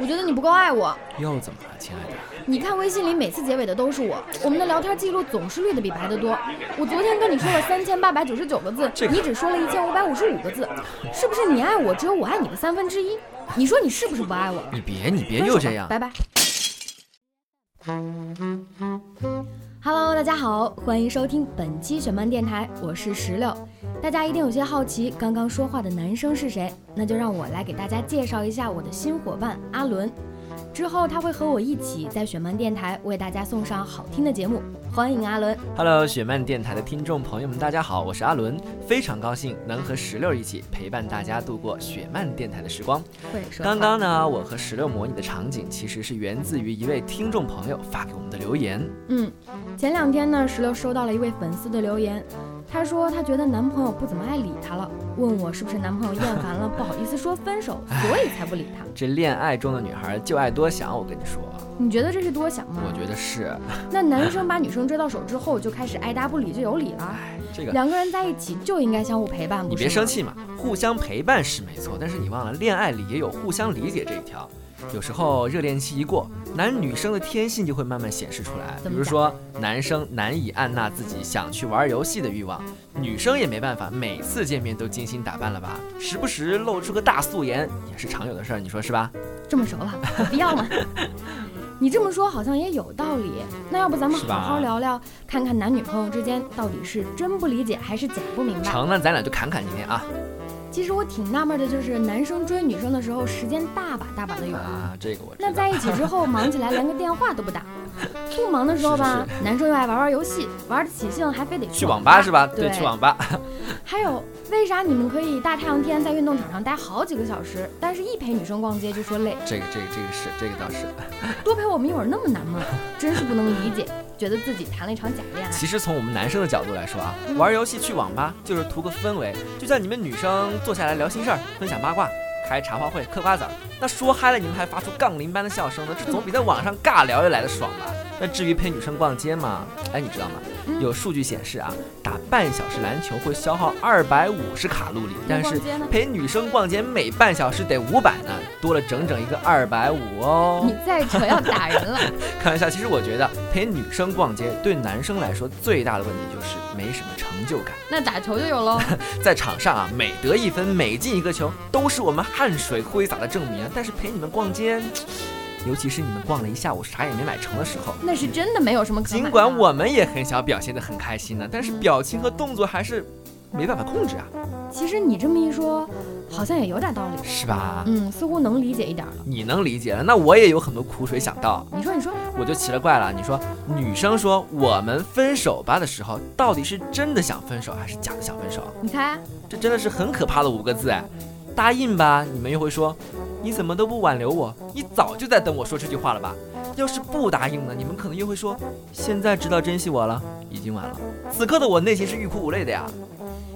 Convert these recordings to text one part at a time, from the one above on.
我觉得你不够爱我。又怎么了，亲爱的？你看微信里每次结尾的都是我，我们的聊天记录总是绿的比白的多。我昨天跟你说了三千八百九十九个字，你只说了一千五百五十五个字，是不是你爱我只有我爱你的三分之一？你说你是不是不爱我？你别你别又这样，拜拜。Hello，大家好，欢迎收听本期选漫电台，我是石榴。大家一定有些好奇，刚刚说话的男生是谁？那就让我来给大家介绍一下我的新伙伴阿伦。之后他会和我一起在雪漫电台为大家送上好听的节目，欢迎阿伦。Hello，雪漫电台的听众朋友们，大家好，我是阿伦，非常高兴能和石榴一起陪伴大家度过雪漫电台的时光。刚刚呢，我和石榴模拟的场景其实是源自于一位听众朋友发给我们的留言。嗯，前两天呢，石榴收到了一位粉丝的留言。她说她觉得男朋友不怎么爱理她了，问我是不是男朋友厌烦了，不好意思说分手，所以才不理她。这恋爱中的女孩就爱多想，我跟你说。你觉得这是多想吗？我觉得是。那男生把女生追到手之后，就开始爱搭不理，就有理了。这个两个人在一起就应该相互陪伴，你别生气嘛，互相陪伴是没错，但是你忘了恋爱里也有互相理解这一条。有时候热恋期一过，男女生的天性就会慢慢显示出来。比如说，男生难以按捺自己想去玩游戏的欲望，女生也没办法每次见面都精心打扮了吧？时不时露出个大素颜也是常有的事儿，你说是吧？这么熟了，有必要吗？你这么说好像也有道理。那要不咱们好好聊聊，看看男女朋友之间到底是真不理解还是假不明白？成，那咱俩就侃侃今天啊。其实我挺纳闷的，就是男生追女生的时候，时间大把大把的有啊，这个我。那在一起之后，忙起来连个电话都不打。不忙的时候吧，男生又爱玩玩游戏，玩得起兴还非得去网吧是吧？对，去网吧。还有，为啥你们可以大太阳天在运动场上待好几个小时，但是一陪女生逛街就说累？这个这个这个是，这个倒是。多陪我们一会儿那么难吗？真是不能理解。觉得自己谈了一场假恋爱。其实从我们男生的角度来说啊，玩游戏去网吧就是图个氛围，就像你们女生坐下来聊心事儿、分享八卦、开茶话会、嗑瓜子儿，那说嗨了你们还发出杠铃般的笑声呢，这总比在网上尬聊要来的爽吧？那至于陪女生逛街嘛，哎，你知道吗？有数据显示啊，打半小时篮球会消耗二百五十卡路里，但是陪女生逛街每半小时得五百呢，多了整整一个二百五哦。你再扯要打人了。开玩笑，其实我觉得陪女生逛街对男生来说最大的问题就是没什么成就感。那打球就有喽。在场上啊，每得一分，每进一个球，都是我们汗水挥洒的证明。但是陪你们逛街。尤其是你们逛了一下午啥也没买成的时候，那是真的没有什么可尽管我们也很想表现得很开心呢，但是表情和动作还是没办法控制啊。其实你这么一说，好像也有点道理，是吧？嗯，似乎能理解一点了。你能理解了，那我也有很多苦水想倒。你说，你说，我就奇了怪了。你说，女生说我们分手吧的时候，到底是真的想分手，还是假的想分手？你猜，这真的是很可怕的五个字哎。答应吧，你们又会说。你怎么都不挽留我？你早就在等我说这句话了吧？要是不答应呢？你们可能又会说，现在知道珍惜我了，已经晚了。此刻的我内心是欲哭无泪的呀。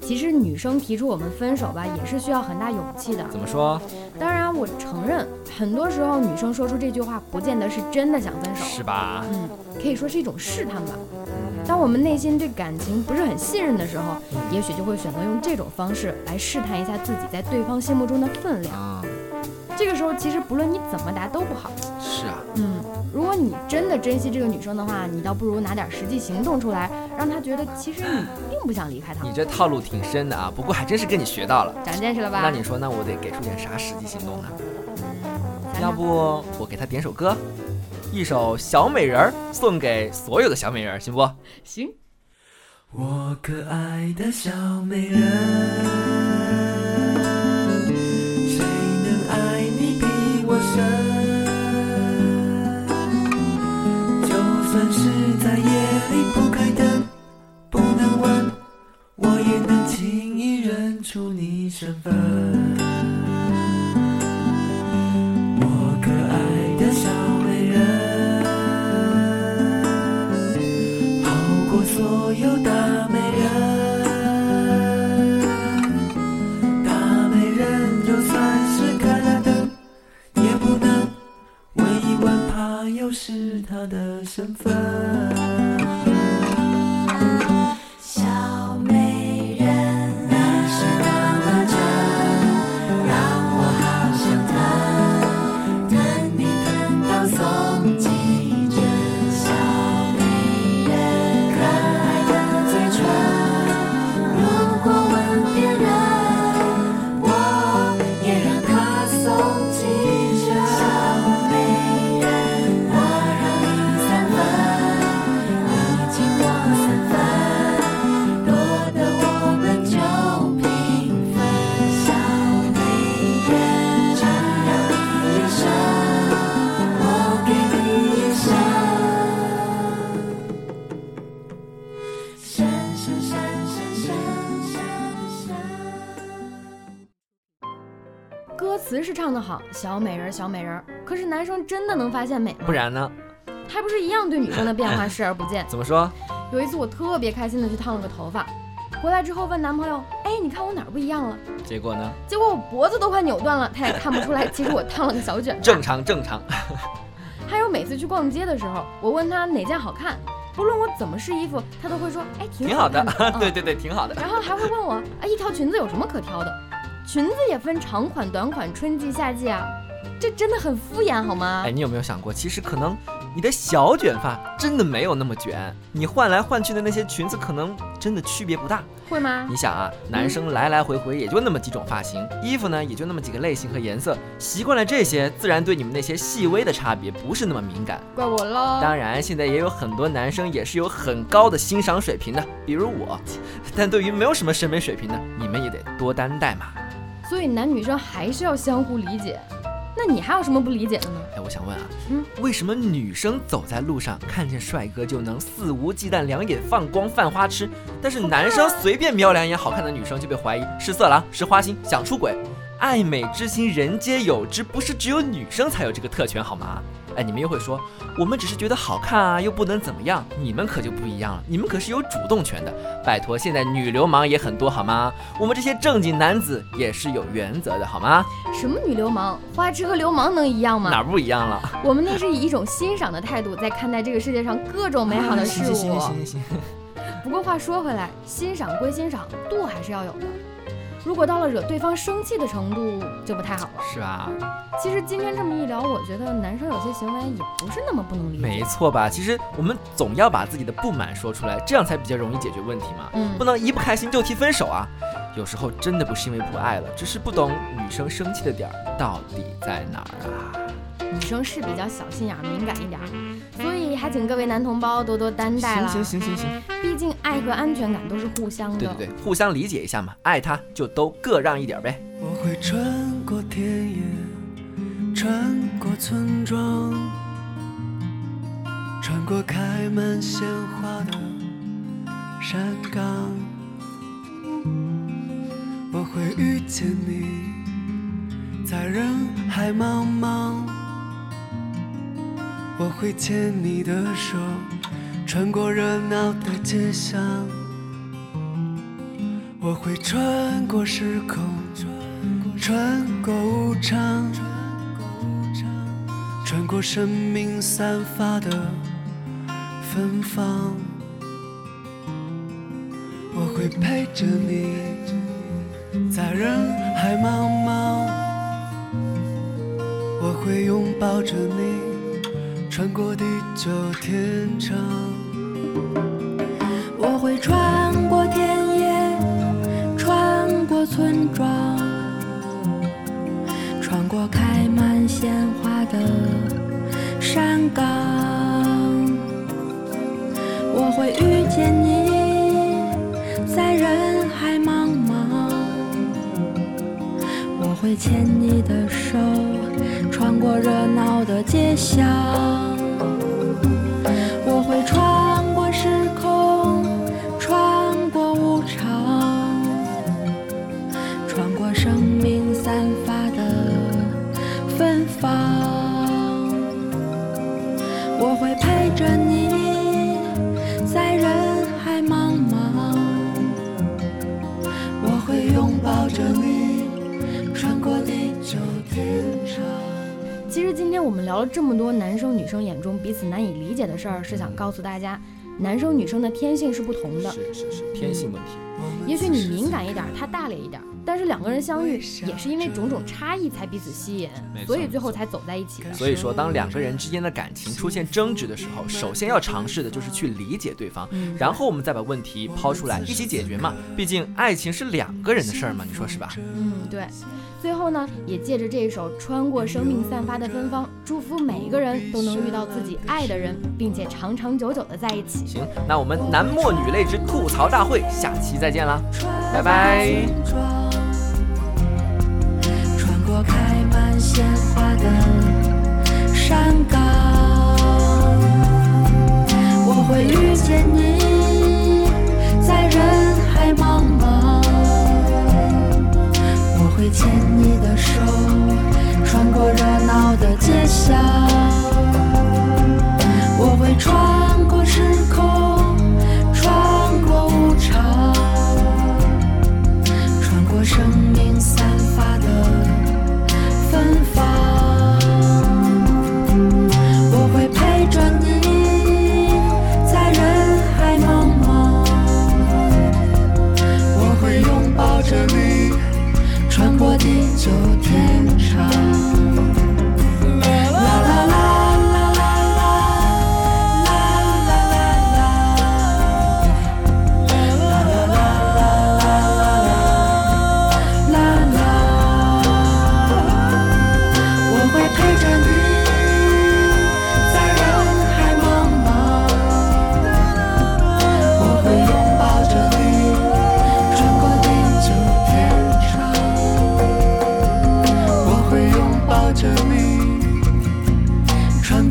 其实女生提出我们分手吧，也是需要很大勇气的。怎么说？当然，我承认，很多时候女生说出这句话，不见得是真的想分手，是吧？嗯，可以说是一种试探吧。当我们内心对感情不是很信任的时候，也许就会选择用这种方式来试探一下自己在对方心目中的分量。这个时候，其实不论你怎么答都不好。是啊，嗯，如果你真的珍惜这个女生的话，你倒不如拿点实际行动出来，让她觉得其实你 并不想离开她。你这套路挺深的啊，不过还真是跟你学到了，长见识了吧？那你说，那我得给出点啥实际行动呢？要不我给她点首歌，一首《小美人儿》，送给所有的小美人儿，行不？行。我可爱的小美人。身份。词是唱得好，小美人儿小美人儿，可是男生真的能发现美吗？不然呢？还不是一样对女生的变化视而不见。怎么说？有一次我特别开心的去烫了个头发，回来之后问男朋友，哎，你看我哪儿不一样了？结果呢？结果我脖子都快扭断了，他也看不出来，其实我烫了个小卷。正常正常。还有每次去逛街的时候，我问他哪件好看，不论我怎么试衣服，他都会说，哎，挺挺好的 对对对，挺好的。然后还会问我，啊，一条裙子有什么可挑的？裙子也分长款、短款、春季、夏季啊，这真的很敷衍好吗哎，？你有没有想过，其实可能你的小卷发真的没有那么卷，你换来换去的那些裙子可能真的区别不大。会吗？你想啊，男生来来回回也就那么几种发型，衣服呢也就那么几个类型和颜色，习惯了这些，自然对你们那些细微的差别不是那么敏感。怪我喽。当然，现在也有很多男生也是有很高的欣赏水平的，比如我。但对于没有什么审美水平的，你们也得多担待嘛。所以男女生还是要相互理解。那你还有什么不理解的呢？哎，我想问啊，嗯，为什么女生走在路上看见帅哥就能肆无忌惮、两眼放光、犯花痴，但是男生随便瞄两眼好看的女生就被怀疑是色狼、是花心、想出轨？爱美之心人皆有之，不是只有女生才有这个特权好吗？哎，你们又会说，我们只是觉得好看啊，又不能怎么样。你们可就不一样了，你们可是有主动权的。拜托，现在女流氓也很多好吗？我们这些正经男子也是有原则的好吗？什么女流氓、花痴和流氓能一样吗？哪儿不一样了？我们那是以一种欣赏的态度在看待这个世界上各种美好的事行行物。行行行。不过话说回来，欣赏归欣赏，度还是要有的。如果到了惹对方生气的程度，就不太好了。是吧，其实今天这么一聊，我觉得男生有些行为也不是那么不能理解。没错吧？其实我们总要把自己的不满说出来，这样才比较容易解决问题嘛。嗯不，能一不开心就提分手啊。有时候真的不是因为不爱了，只是不懂女生生气的点儿到底在哪儿啊。女生是比较小心眼儿、敏感一点儿，所以还请各位男同胞多多担待啦。行行行行行，毕竟爱和安全感都是互相的。对对对，互相理解一下嘛，爱他就都各让一点呗。我会穿过田野，穿过村庄，穿过开满鲜花的山岗。我会遇见你，在人海茫茫。我会牵你的手，穿过热闹的街巷。我会穿过时空，穿过无常，穿过生命散发的芬芳。我会陪着你，在人海茫茫。我会拥抱着你，穿过地久天长。我会穿过田野，穿过村庄，穿过开满鲜花的山岗。我会遇见你，在人海茫茫。我会牵你的手，穿过热闹的街巷。我会穿过时空，穿过无常，穿过生命散发的芬芳。聊了这么多男生女生眼中彼此难以理解的事儿，是想告诉大家，男生女生的天性是不同的。是是是，天性问题。也许你敏感一点儿，他大咧一点儿，但是两个人相遇也是因为种种差异才彼此吸引所以最后才走在一起的。所以说，当两个人之间的感情出现争执的时候，首先要尝试的就是去理解对方，嗯然后我们再把问题抛出来，一起解决嘛。毕竟爱情是两个人的事儿嘛，你说是吧？嗯，对。最后呢，也借着这一首《穿过生命散发的芬芳》，祝福每一个人都能遇到自己爱的人，并且长长久久的在一起。行。那我们男默女泪之吐槽大会下期再见啦。拜拜。穿过开满鲜花的山岗我会遇见你。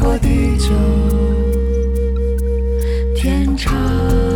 和地久天长。